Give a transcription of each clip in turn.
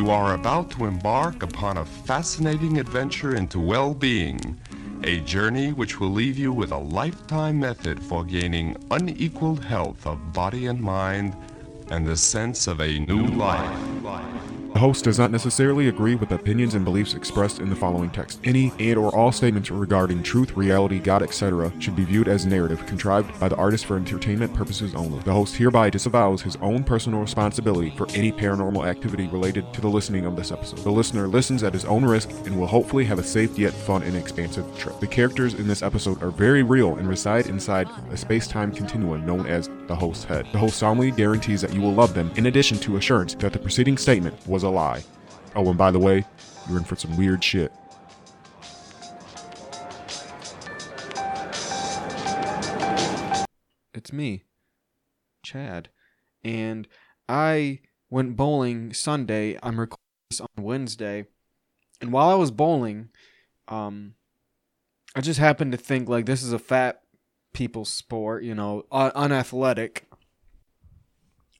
You are about to embark upon a fascinating adventure into well being, a journey which will leave you with a lifetime method for gaining unequaled health of body and mind and the sense of a new life. The host does not necessarily agree with opinions and beliefs expressed in the following text. Any and or all statements regarding truth, reality, God, etc. should be viewed as narrative contrived by the artist for entertainment purposes only. The host hereby disavows his own personal responsibility for any paranormal activity related to the listening of this episode. The listener listens at his own risk and will hopefully have a safe yet fun and expansive trip. The characters in this episode are very real and reside inside a space-time continuum known as the host's head. The host solemnly guarantees that you will love them in addition to assurance that the preceding statement was a lie. Oh, and by the way, you're in for some weird shit. It's me, Chad. And I went bowling Sunday. I'm recording this on Wednesday. And while I was bowling, um, I just happened to think like this is a fat people sport, you know, un- unathletic,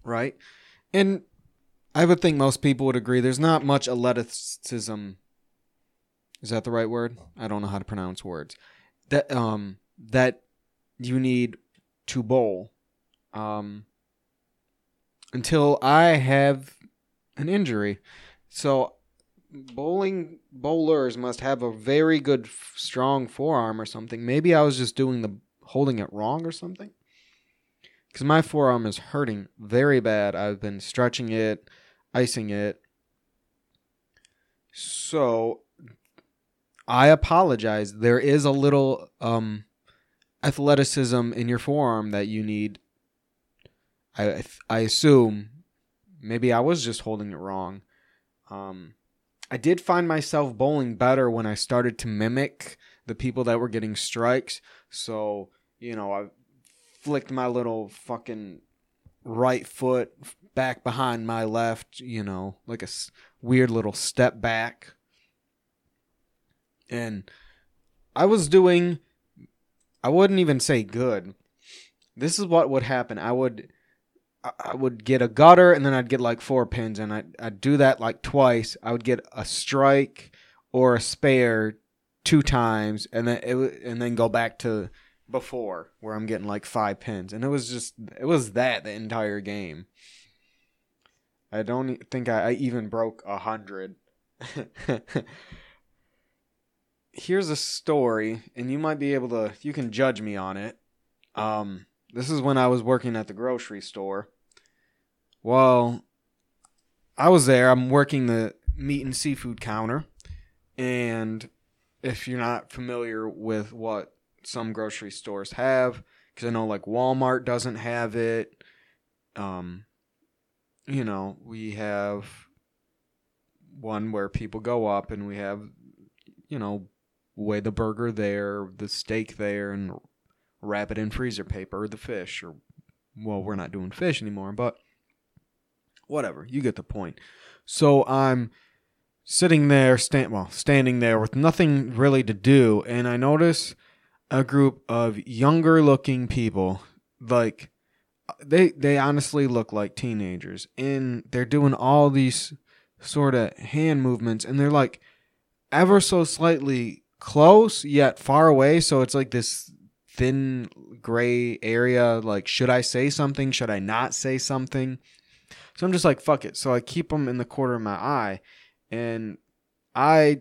right? And I would think most people would agree. There's not much athleticism. Is that the right word? I don't know how to pronounce words. That um that you need to bowl. Um until I have an injury. So bowling bowlers must have a very good strong forearm or something. Maybe I was just doing the holding it wrong or something. Cuz my forearm is hurting very bad. I've been stretching it, icing it. So I apologize. There is a little um athleticism in your forearm that you need. I I assume maybe I was just holding it wrong. Um I did find myself bowling better when I started to mimic the people that were getting strikes. So, you know, I flicked my little fucking right foot back behind my left, you know, like a s- weird little step back. And I was doing, I wouldn't even say good. This is what would happen. I would, I- would get a gutter and then I'd get like four pins and I'd, I'd do that like twice. I would get a strike or a spare two times and then it, and then go back to before where I'm getting like five pins. And it was just, it was that the entire game. I don't think I, I even broke a hundred. Here's a story, and you might be able to. You can judge me on it. Um, this is when I was working at the grocery store. Well, I was there. I'm working the meat and seafood counter, and if you're not familiar with what some grocery stores have, because I know like Walmart doesn't have it. Um, you know, we have one where people go up and we have, you know, weigh the burger there, the steak there, and wrap it in freezer paper, or the fish, or, well, we're not doing fish anymore, but whatever. You get the point. So I'm sitting there, stand, well, standing there with nothing really to do, and I notice a group of younger looking people, like, they they honestly look like teenagers and they're doing all these sort of hand movements and they're like ever so slightly close yet far away so it's like this thin gray area like should i say something? Should i not say something? So i'm just like fuck it. So i keep them in the corner of my eye and i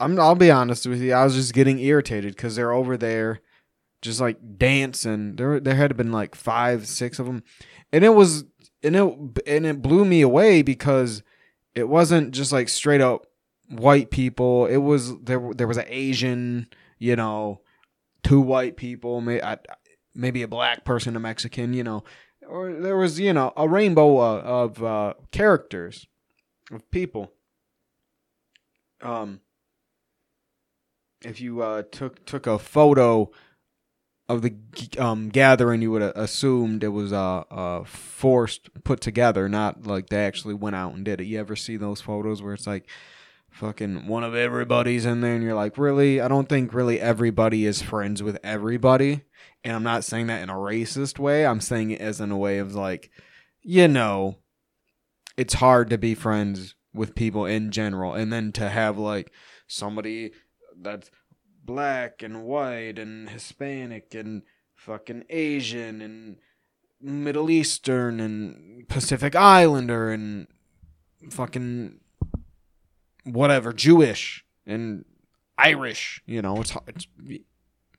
I'm, i'll be honest with you i was just getting irritated because they're over there just like dancing. There there had been like five, six of them, and it was and it and it blew me away because it wasn't just like straight up white people. It was there there was an Asian, you know, two white people, maybe a black person, a Mexican, you know, or there was you know a rainbow uh, of uh, characters of people. Um, if you uh, took took a photo of the um, gathering, you would have assumed it was uh, uh, forced put together, not like they actually went out and did it. You ever see those photos where it's like fucking one of everybody's in there, and you're like, really? I don't think really everybody is friends with everybody. And I'm not saying that in a racist way. I'm saying it as in a way of like, you know, it's hard to be friends with people in general and then to have like somebody that's black and white and hispanic and fucking asian and middle eastern and pacific islander and fucking whatever jewish and irish you know it's, it's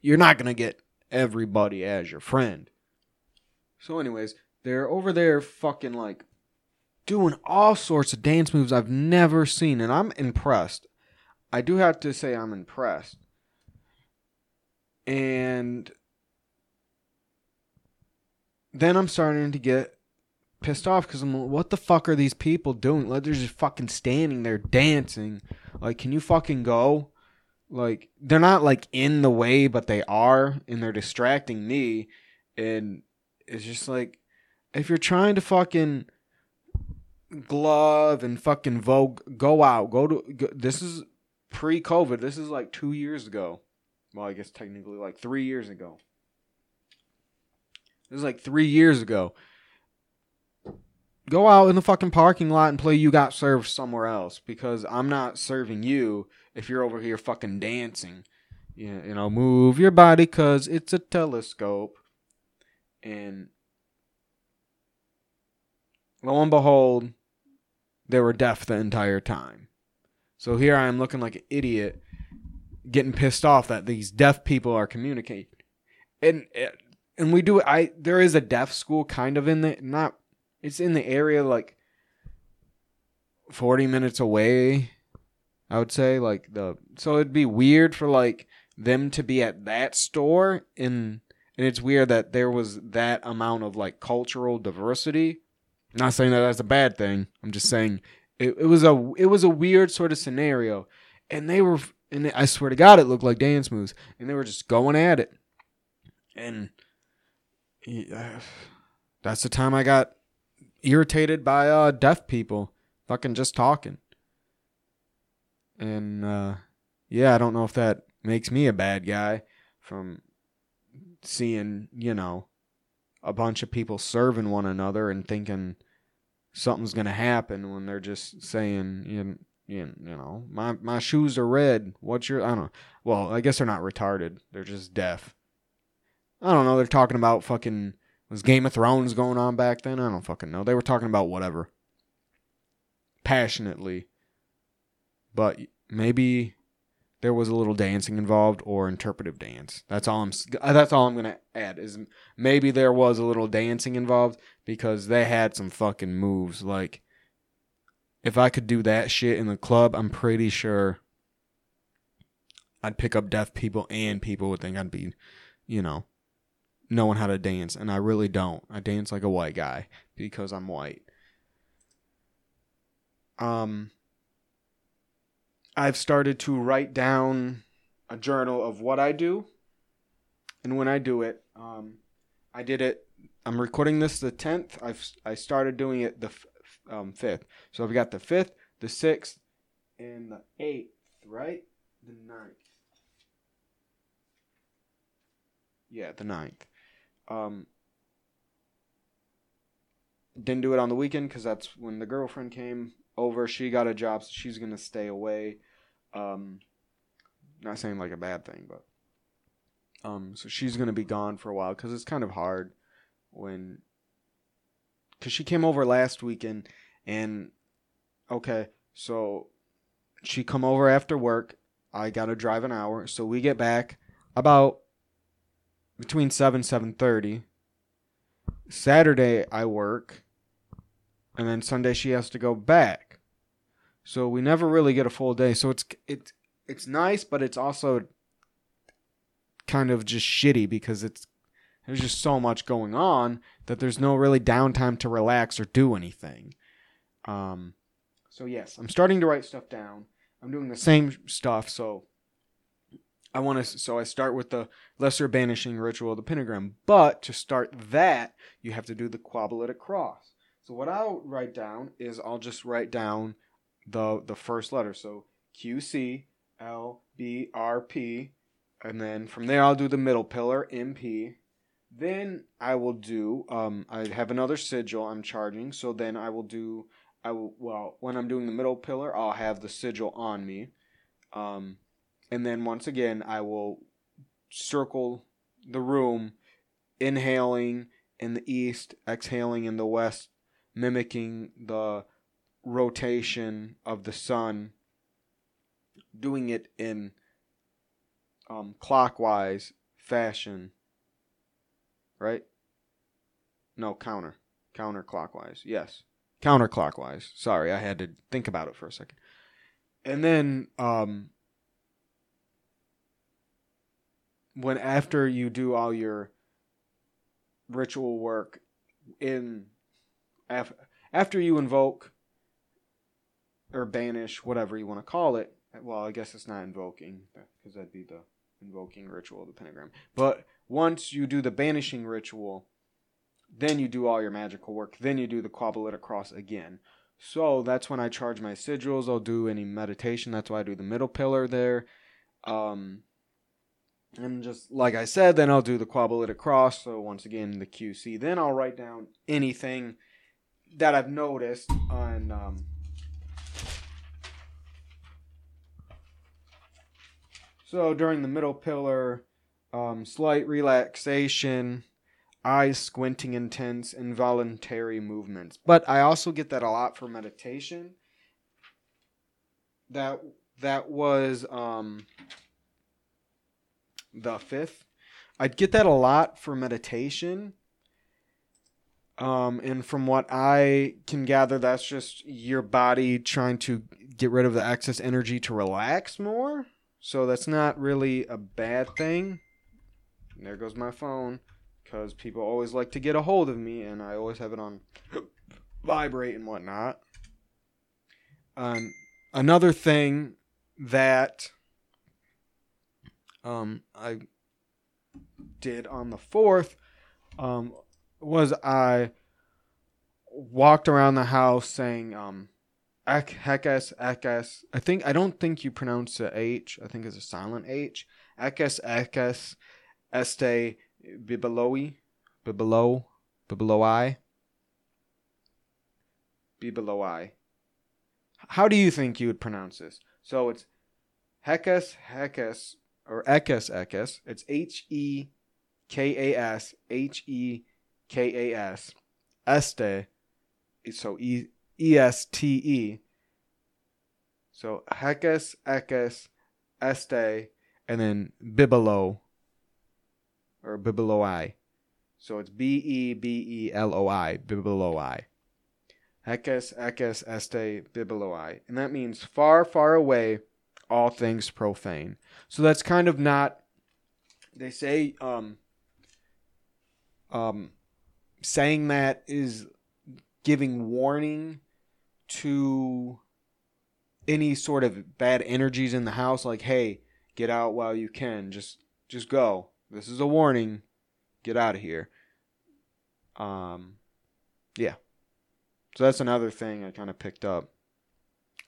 you're not to get everybody as your friend so anyways they're over there fucking like doing all sorts of dance moves I've never seen, and I'm impressed. I do have to say I'm impressed. And then I'm starting to get pissed off because I'm like, what the fuck are these people doing? Like, they're just fucking standing there dancing. Like, can you fucking go? Like, they're not like in the way, but they are, and they're distracting me. And it's just like, if you're trying to fucking glove and fucking Vogue, go out. Go to. Go, this is pre-COVID. This is like two years ago. Well, I guess technically like three years ago. This is like three years ago. Go out in the fucking parking lot and play You Got Served somewhere else because I'm not serving you if you're over here fucking dancing. You know, move your body because it's a telescope. And lo and behold, they were deaf the entire time. So here I am looking like an idiot, getting pissed off that these deaf people are communicating, and and we do. I there is a deaf school kind of in the not. It's in the area like forty minutes away. I would say like the so it'd be weird for like them to be at that store and and it's weird that there was that amount of like cultural diversity not saying that that's a bad thing. I'm just saying it, it was a it was a weird sort of scenario, and they were and I swear to God, it looked like dance moves, and they were just going at it, and yeah, that's the time I got irritated by uh, deaf people, fucking just talking, and uh, yeah, I don't know if that makes me a bad guy from seeing you know a bunch of people serving one another and thinking something's gonna happen when they're just saying you you, you know my my shoes are red. What's your I don't know. Well, I guess they're not retarded. They're just deaf. I don't know. They're talking about fucking was Game of Thrones going on back then? I don't fucking know. They were talking about whatever. Passionately. But maybe there was a little dancing involved or interpretive dance. That's all I'm that's all I'm going to add is maybe there was a little dancing involved because they had some fucking moves like if I could do that shit in the club, I'm pretty sure I'd pick up deaf people and people would think I'd be, you know, knowing how to dance and I really don't. I dance like a white guy because I'm white. Um I've started to write down a journal of what I do and when I do it. Um, I did it. I'm recording this the 10th. I've I started doing it the um, 5th. So I've got the 5th, the 6th, and the 8th, right? The ninth. Yeah, the ninth. Um, didn't do it on the weekend because that's when the girlfriend came over. She got a job, so she's gonna stay away. Um, not saying like a bad thing, but um, so she's gonna be gone for a while because it's kind of hard when because she came over last weekend and okay, so she come over after work. I gotta drive an hour, so we get back about between seven seven thirty. Saturday I work, and then Sunday she has to go back. So we never really get a full day. So it's it's it's nice, but it's also kind of just shitty because it's there's just so much going on that there's no really downtime to relax or do anything. Um, so yes, I'm starting to write stuff down. I'm doing the same stuff, so I want to. So I start with the lesser banishing ritual of the pentagram, but to start that, you have to do the quadratic cross. So what I'll write down is I'll just write down the the first letter. So Q C L B R P, and then from there I'll do the middle pillar M P. Then I will do. Um, I have another sigil I'm charging, so then I will do I will, well, when I'm doing the middle pillar, I'll have the sigil on me. Um, and then once again, I will circle the room, inhaling in the east, exhaling in the west, mimicking the rotation of the sun, doing it in um, clockwise fashion. Right? No, counter. Counterclockwise. Yes. Counterclockwise. Sorry, I had to think about it for a second. And then um when after you do all your ritual work in af, after you invoke or banish whatever you want to call it well i guess it's not invoking because that'd be the invoking ritual of the pentagram but once you do the banishing ritual then you do all your magical work then you do the qabalistic cross again so that's when i charge my sigils i'll do any meditation that's why i do the middle pillar there um and just like I said, then I'll do the qabalistic cross. So once again, the QC. Then I'll write down anything that I've noticed on. Um, so during the middle pillar, um, slight relaxation, eyes squinting intense, involuntary movements. But I also get that a lot for meditation. That that was um the fifth. I'd get that a lot for meditation. Um, and from what I can gather, that's just your body trying to get rid of the excess energy to relax more. So that's not really a bad thing. And there goes my phone because people always like to get a hold of me, and I always have it on vibrate and whatnot. Um, another thing that um, I did on the fourth um, was I walked around the house saying um, ek, hekes, ekes. I think I don't think you pronounce the H. I think it's a silent H. Ekes, ekes, este bibeloi, bibelo, bibeloi, bibeloi. How do you think you would pronounce this? So it's hekes, hekes, or Ekes Ekes. It's H E K A S H E K A S. Este. So E E S T E. So Hekes Ekes Este and then Bibelo or Bibeloi. So it's B E B E L O I, Bibeloi. Hekes Ekes Este Bibeloi. And that means far, far away all things profane. So that's kind of not they say um um saying that is giving warning to any sort of bad energies in the house like hey get out while you can. Just just go. This is a warning. Get out of here. Um yeah. So that's another thing i kind of picked up.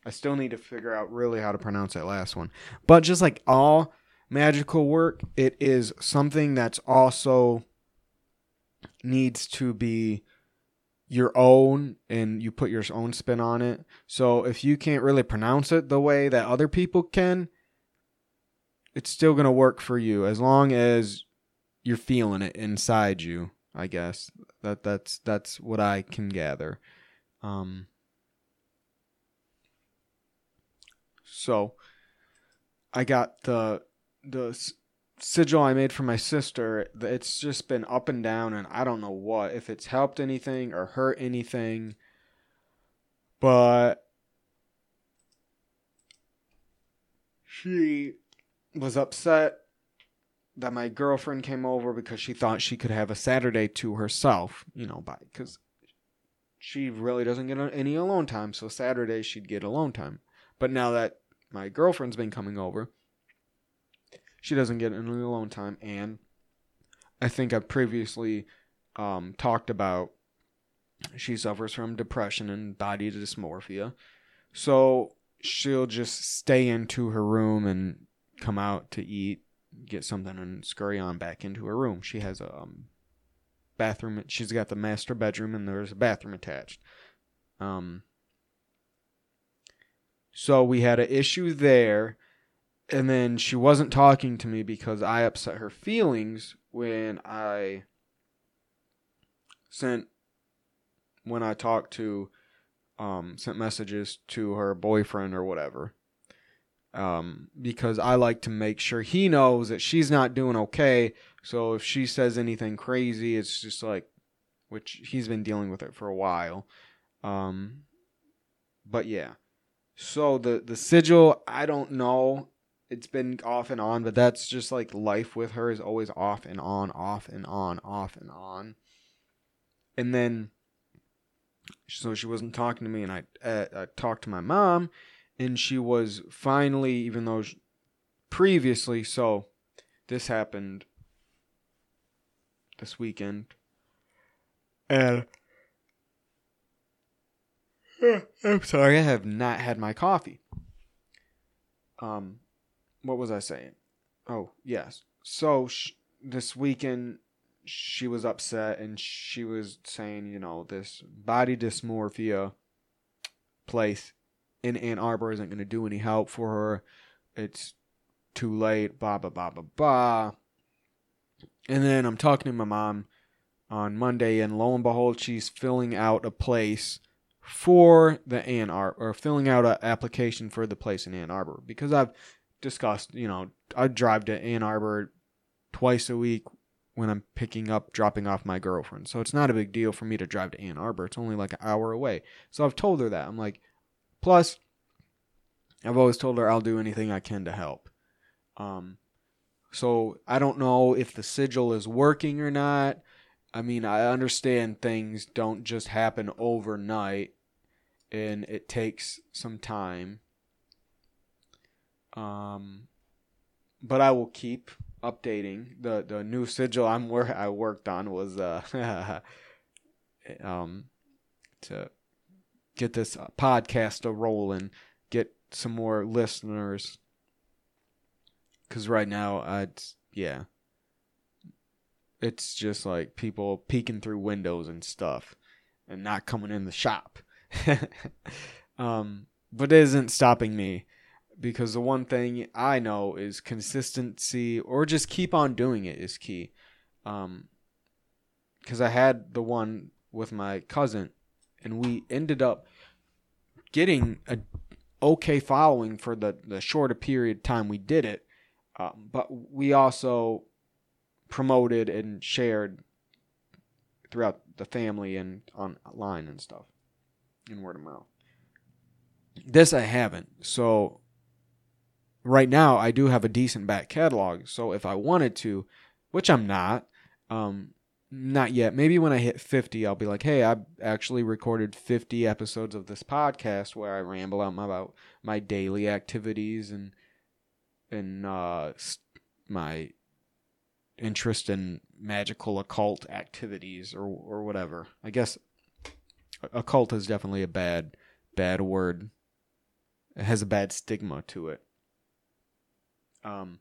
I still need to figure out really how to pronounce that last one. But just like all magical work, it is something that's also needs to be your own and you put your own spin on it. So if you can't really pronounce it the way that other people can, it's still going to work for you as long as you're feeling it inside you, I guess. That that's that's what I can gather. Um So I got the the sigil I made for my sister. It's just been up and down, and I don't know what if it's helped anything or hurt anything. But she was upset that my girlfriend came over because she thought she could have a Saturday to herself, you know, by because she really doesn't get any alone time. So Saturday she'd get alone time. But now that my girlfriend's been coming over, she doesn't get any alone time. And I think I've previously um, talked about she suffers from depression and body dysmorphia. So she'll just stay into her room and come out to eat, get something, and scurry on back into her room. She has a um, bathroom. She's got the master bedroom, and there's a bathroom attached. Um, So we had an issue there. And then she wasn't talking to me because I upset her feelings when I sent when I talked to um sent messages to her boyfriend or whatever. Um because I like to make sure he knows that she's not doing okay. So if she says anything crazy, it's just like which he's been dealing with it for a while. Um but yeah. So the the sigil, I don't know. It's been off and on, but that's just like life with her is always off and on, off and on, off and on. And then so she wasn't talking to me and I, uh, I talked to my mom and she was finally even though she, previously so this happened this weekend and I'm sorry, I have not had my coffee. Um, what was I saying? Oh, yes. So sh- this weekend, she was upset and she was saying, you know, this body dysmorphia place in Ann Arbor isn't going to do any help for her. It's too late, blah, blah, blah, blah, blah. And then I'm talking to my mom on Monday, and lo and behold, she's filling out a place for the Ann Arbor, or filling out an application for the place in Ann Arbor. Because I've discussed, you know, I drive to Ann Arbor twice a week when I'm picking up, dropping off my girlfriend. So it's not a big deal for me to drive to Ann Arbor. It's only like an hour away. So I've told her that. I'm like, plus, I've always told her I'll do anything I can to help. Um, so I don't know if the sigil is working or not. I mean, I understand things don't just happen overnight and it takes some time. Um, but I will keep updating the the new sigil I'm where I worked on was uh um to get this podcast a rolling, get some more listeners. Cause right now, I yeah, it's just like people peeking through windows and stuff, and not coming in the shop. um, but it isn't stopping me because the one thing I know is consistency or just keep on doing it is key. Um, because I had the one with my cousin, and we ended up getting a okay following for the the shorter period of time we did it. Um, but we also promoted and shared throughout the family and online and stuff in word of mouth. This I haven't. So right now I do have a decent back catalog. So if I wanted to, which I'm not, um, not yet. Maybe when I hit 50, I'll be like, hey, I actually recorded 50 episodes of this podcast where I ramble out about my daily activities and and uh, my interest in magical occult activities or or whatever. I guess occult is definitely a bad bad word. It has a bad stigma to it. Um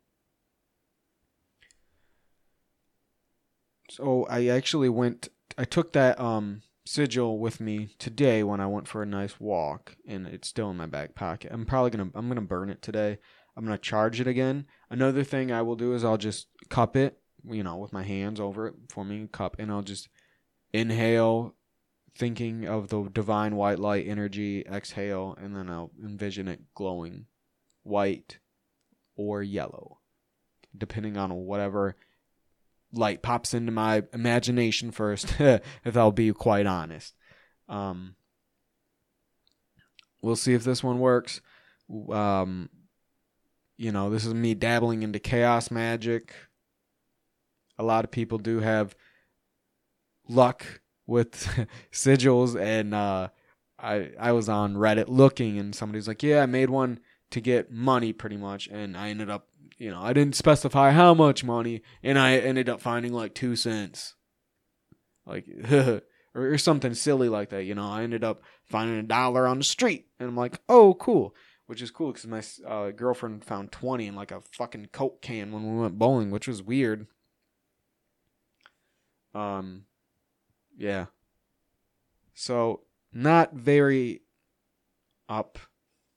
So I actually went I took that um sigil with me today when I went for a nice walk and it's still in my back pocket. I'm probably to I'm to burn it today. I'm to charge it again. Another thing I will do is I'll just cup it, you know, with my hands over it, forming a cup and I'll just inhale thinking of the divine white light energy, exhale and then I'll envision it glowing white or yellow depending on whatever light pops into my imagination first, if I'll be quite honest. Um, we'll see if this one works. Um, you know, this is me dabbling into chaos magic. A lot of people do have luck with sigils, and uh, I I was on Reddit looking, and somebody's like, "Yeah, I made one to get money, pretty much," and I ended up you know, I didn't specify how much money, and I ended up finding like two cents, like or, or something silly like that. You know, I ended up finding a dollar on the street, and I'm like, oh, cool, which is cool because my uh, girlfriend found twenty in like a fucking coke can when we went bowling, which was weird. Um, yeah. So not very up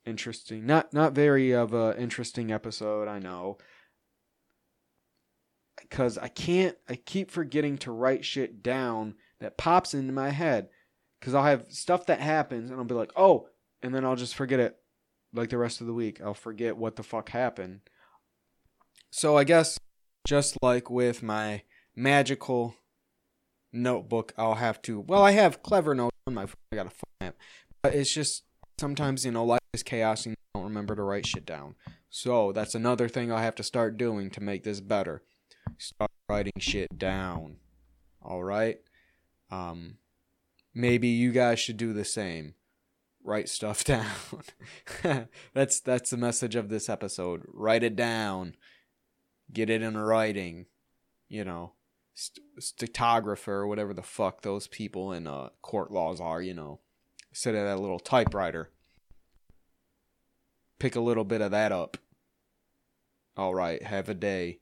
interesting. Not not very of a interesting episode, I know. Cuz I can't I keep forgetting to write shit down that pops into my head cuz I'll have stuff that happens and I'll be like, "Oh," and then I'll just forget it like the rest of the week. I'll forget what the fuck happened. So I guess just like with my magical notebook, I'll have to. Well, I have clever notes on my. I got a phone app, but it's just sometimes you know life is chaos and you don't remember to write shit down. So that's another thing I have to start doing to make this better. Start writing shit down. All right. Um, maybe you guys should do the same. Write stuff down. that's that's the message of this episode. Write it down. Get it in writing. You know st- stenographer or whatever the fuck those people in uh, court laws are, you know. Sit at that little typewriter. Pick a little bit of that up. All right, have a day.